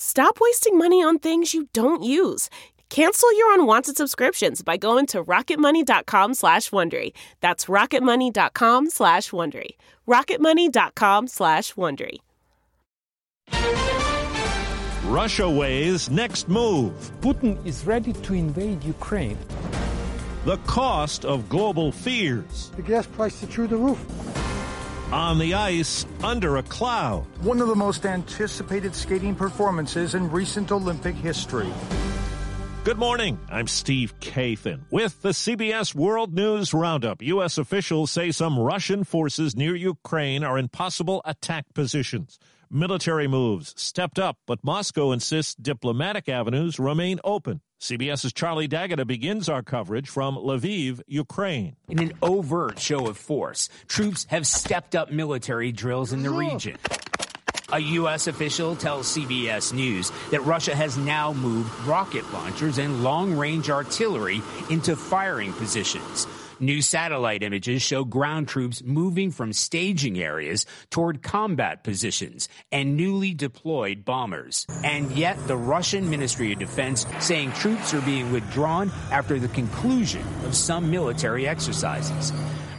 Stop wasting money on things you don't use. Cancel your unwanted subscriptions by going to rocketmoney.com slash Wondery. That's rocketmoney.com slash Wondery. rocketmoney.com slash Wondery. Russia weighs next move. Putin is ready to invade Ukraine. The cost of global fears. The gas prices are through the roof on the ice under a cloud. One of the most anticipated skating performances in recent Olympic history. Good morning. I'm Steve Kathan with the CBS World News Roundup. U.S. officials say some Russian forces near Ukraine are in possible attack positions. Military moves stepped up, but Moscow insists diplomatic avenues remain open. CBS's Charlie D'Agata begins our coverage from Lviv, Ukraine. In an overt show of force, troops have stepped up military drills in the region. A U.S. official tells CBS News that Russia has now moved rocket launchers and long range artillery into firing positions. New satellite images show ground troops moving from staging areas toward combat positions and newly deployed bombers. And yet the Russian Ministry of Defense saying troops are being withdrawn after the conclusion of some military exercises.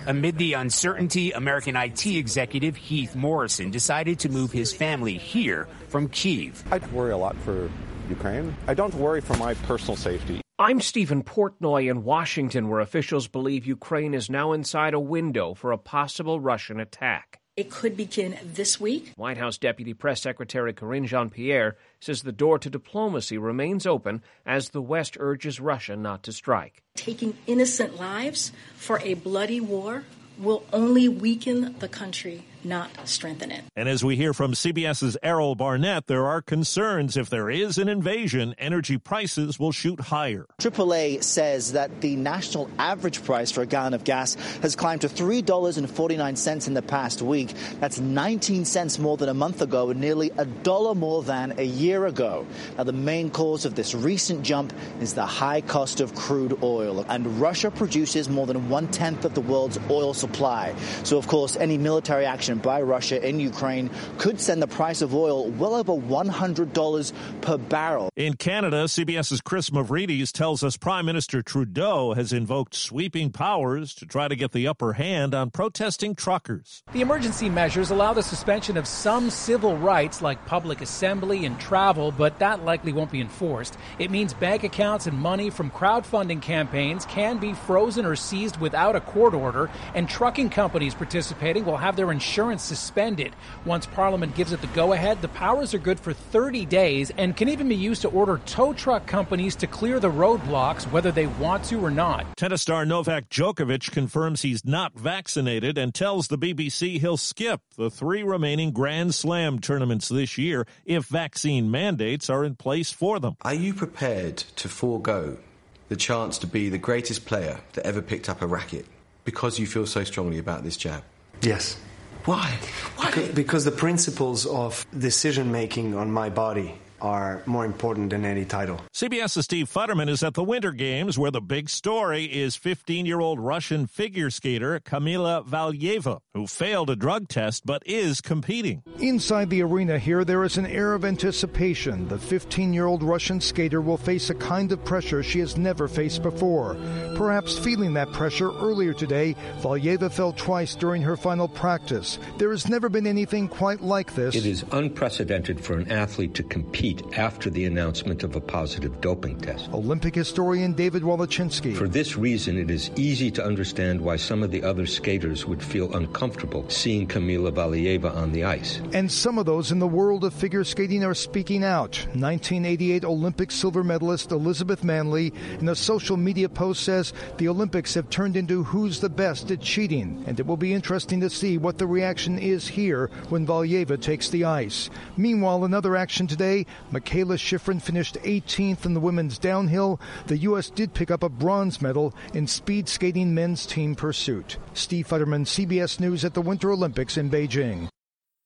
Amid the uncertainty, American IT executive Heath Morrison decided to move his family here from Kiev. I worry a lot for Ukraine. I don't worry for my personal safety. I'm Stephen Portnoy in Washington, where officials believe Ukraine is now inside a window for a possible Russian attack. It could begin this week. White House Deputy Press Secretary Karine Jean Pierre says the door to diplomacy remains open as the West urges Russia not to strike. Taking innocent lives for a bloody war will only weaken the country not strengthen it. And as we hear from CBS's Errol Barnett, there are concerns if there is an invasion, energy prices will shoot higher. AAA says that the national average price for a gallon of gas has climbed to $3.49 in the past week. That's 19 cents more than a month ago and nearly a dollar more than a year ago. Now, the main cause of this recent jump is the high cost of crude oil. And Russia produces more than one tenth of the world's oil supply. So, of course, any military action action by Russia in Ukraine could send the price of oil well over $100 per barrel. In Canada, CBS's Chris Mavridis tells us Prime Minister Trudeau has invoked sweeping powers to try to get the upper hand on protesting truckers. The emergency measures allow the suspension of some civil rights like public assembly and travel, but that likely won't be enforced. It means bank accounts and money from crowdfunding campaigns can be frozen or seized without a court order, and trucking companies participating will have their insurance insurance suspended. Once Parliament gives it the go ahead, the powers are good for 30 days and can even be used to order tow truck companies to clear the roadblocks whether they want to or not. Tennis star Novak Djokovic confirms he's not vaccinated and tells the BBC he'll skip the three remaining Grand Slam tournaments this year if vaccine mandates are in place for them. Are you prepared to forego the chance to be the greatest player that ever picked up a racket because you feel so strongly about this jab? Yes. Why? Why? Because, because the principles of decision making on my body are more important than any title. CBS's Steve Futterman is at the Winter Games where the big story is 15 year old Russian figure skater Kamila Valieva, who failed a drug test but is competing. Inside the arena here, there is an air of anticipation. The 15 year old Russian skater will face a kind of pressure she has never faced before. Perhaps feeling that pressure earlier today, Valieva fell twice during her final practice. There has never been anything quite like this. It is unprecedented for an athlete to compete after the announcement of a positive doping test. Olympic historian David Wallechinsky. For this reason, it is easy to understand why some of the other skaters would feel uncomfortable seeing Kamila Valieva on the ice. And some of those in the world of figure skating are speaking out. 1988 Olympic silver medalist Elizabeth Manley in a social media post says the Olympics have turned into who's the best at cheating, and it will be interesting to see what the reaction is here when Valieva takes the ice. Meanwhile, another action today, Mikaela Shiffrin finished 18th in the women's downhill. The U.S. did pick up a bronze medal in speed skating men's team pursuit. Steve Futterman, CBS News at the Winter Olympics in Beijing.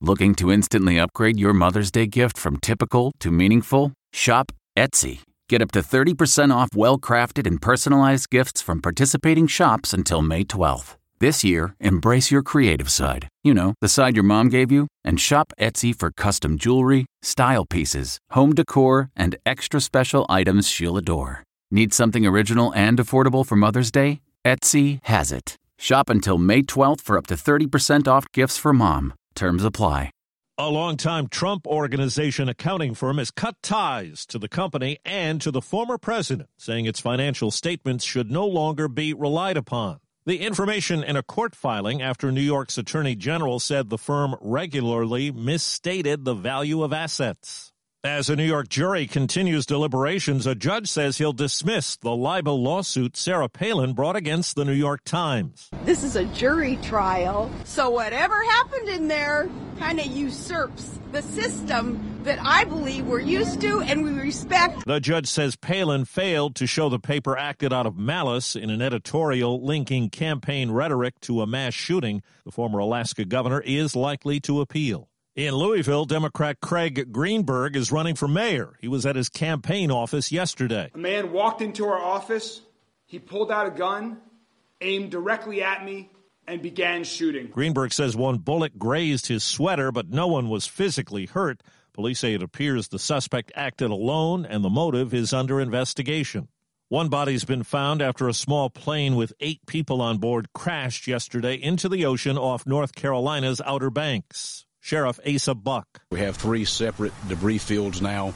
Looking to instantly upgrade your Mother's Day gift from typical to meaningful? Shop Etsy. Get up to 30% off well crafted and personalized gifts from participating shops until May 12th. This year, embrace your creative side. You know, the side your mom gave you, and shop Etsy for custom jewelry, style pieces, home decor, and extra special items she'll adore. Need something original and affordable for Mother's Day? Etsy has it. Shop until May 12th for up to 30% off gifts for mom. Terms apply. A longtime Trump Organization accounting firm has cut ties to the company and to the former president, saying its financial statements should no longer be relied upon. The information in a court filing after New York's Attorney General said the firm regularly misstated the value of assets. As a New York jury continues deliberations, a judge says he'll dismiss the libel lawsuit Sarah Palin brought against the New York Times. This is a jury trial, so whatever happened in there kind of usurps the system that I believe we're used to and we respect. The judge says Palin failed to show the paper acted out of malice in an editorial linking campaign rhetoric to a mass shooting. The former Alaska governor is likely to appeal. In Louisville, Democrat Craig Greenberg is running for mayor. He was at his campaign office yesterday. A man walked into our office, he pulled out a gun, aimed directly at me, and began shooting. Greenberg says one bullet grazed his sweater, but no one was physically hurt. Police say it appears the suspect acted alone and the motive is under investigation. One body's been found after a small plane with eight people on board crashed yesterday into the ocean off North Carolina's Outer Banks. Sheriff Asa Buck. We have three separate debris fields now,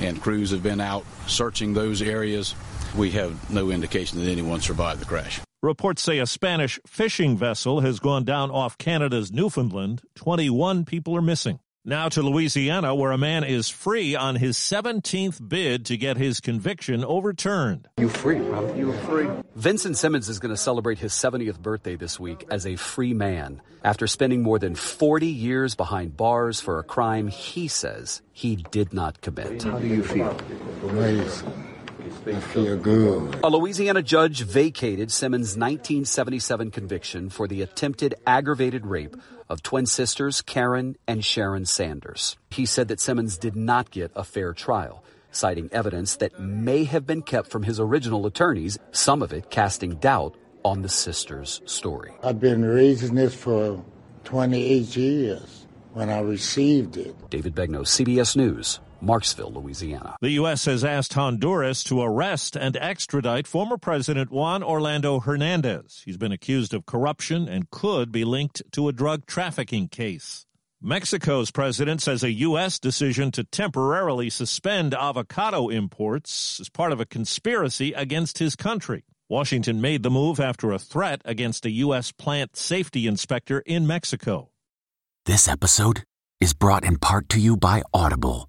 and crews have been out searching those areas. We have no indication that anyone survived the crash. Reports say a Spanish fishing vessel has gone down off Canada's Newfoundland. 21 people are missing. Now to Louisiana, where a man is free on his 17th bid to get his conviction overturned. You free, brother. You free. Vincent Simmons is going to celebrate his 70th birthday this week as a free man after spending more than 40 years behind bars for a crime he says he did not commit. How do you feel? Amazing. I feel good. A Louisiana judge vacated Simmons' 1977 conviction for the attempted aggravated rape of twin sisters Karen and Sharon Sanders. He said that Simmons did not get a fair trial, citing evidence that may have been kept from his original attorneys, some of it casting doubt on the sisters' story. I've been raising this for 28 years when I received it. David Begnaud, CBS News. Marksville, Louisiana. The U.S. has asked Honduras to arrest and extradite former President Juan Orlando Hernandez. He's been accused of corruption and could be linked to a drug trafficking case. Mexico's president says a U.S. decision to temporarily suspend avocado imports is part of a conspiracy against his country. Washington made the move after a threat against a U.S. plant safety inspector in Mexico. This episode is brought in part to you by Audible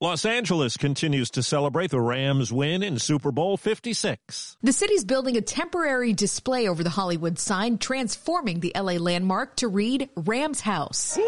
Los Angeles continues to celebrate the Rams' win in Super Bowl 56. The city's building a temporary display over the Hollywood sign, transforming the LA landmark to read Rams House.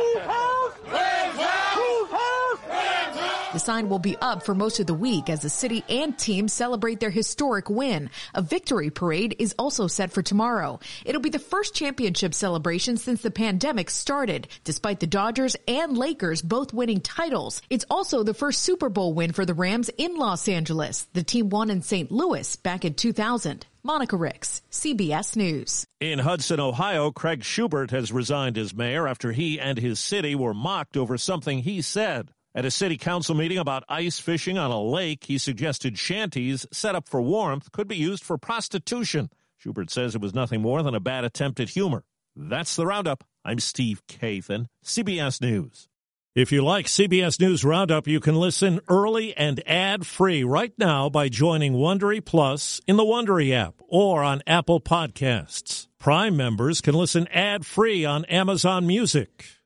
The sign will be up for most of the week as the city and team celebrate their historic win. A victory parade is also set for tomorrow. It'll be the first championship celebration since the pandemic started, despite the Dodgers and Lakers both winning titles. It's also the first Super Bowl win for the Rams in Los Angeles. The team won in St. Louis back in 2000. Monica Ricks, CBS News. In Hudson, Ohio, Craig Shubert has resigned as mayor after he and his city were mocked over something he said. At a city council meeting about ice fishing on a lake, he suggested shanties set up for warmth could be used for prostitution. Shubert says it was nothing more than a bad attempt at humor. That's the roundup. I'm Steve Kathan, CBS News. If you like CBS News Roundup, you can listen early and ad-free right now by joining Wondery Plus in the Wondery app or on Apple Podcasts. Prime members can listen ad-free on Amazon Music.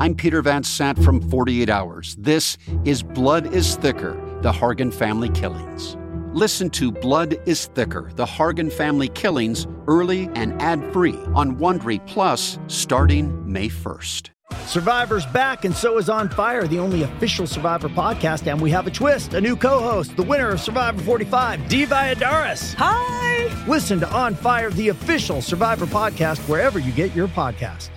I'm Peter Van Sant from 48 Hours. This is Blood is Thicker The Hargan Family Killings. Listen to Blood is Thicker The Hargan Family Killings early and ad free on Wondery Plus starting May 1st. Survivor's back, and so is On Fire, the only official Survivor podcast. And we have a twist a new co host, the winner of Survivor 45, Dee Valladares. Hi! Listen to On Fire, the official Survivor podcast, wherever you get your podcast.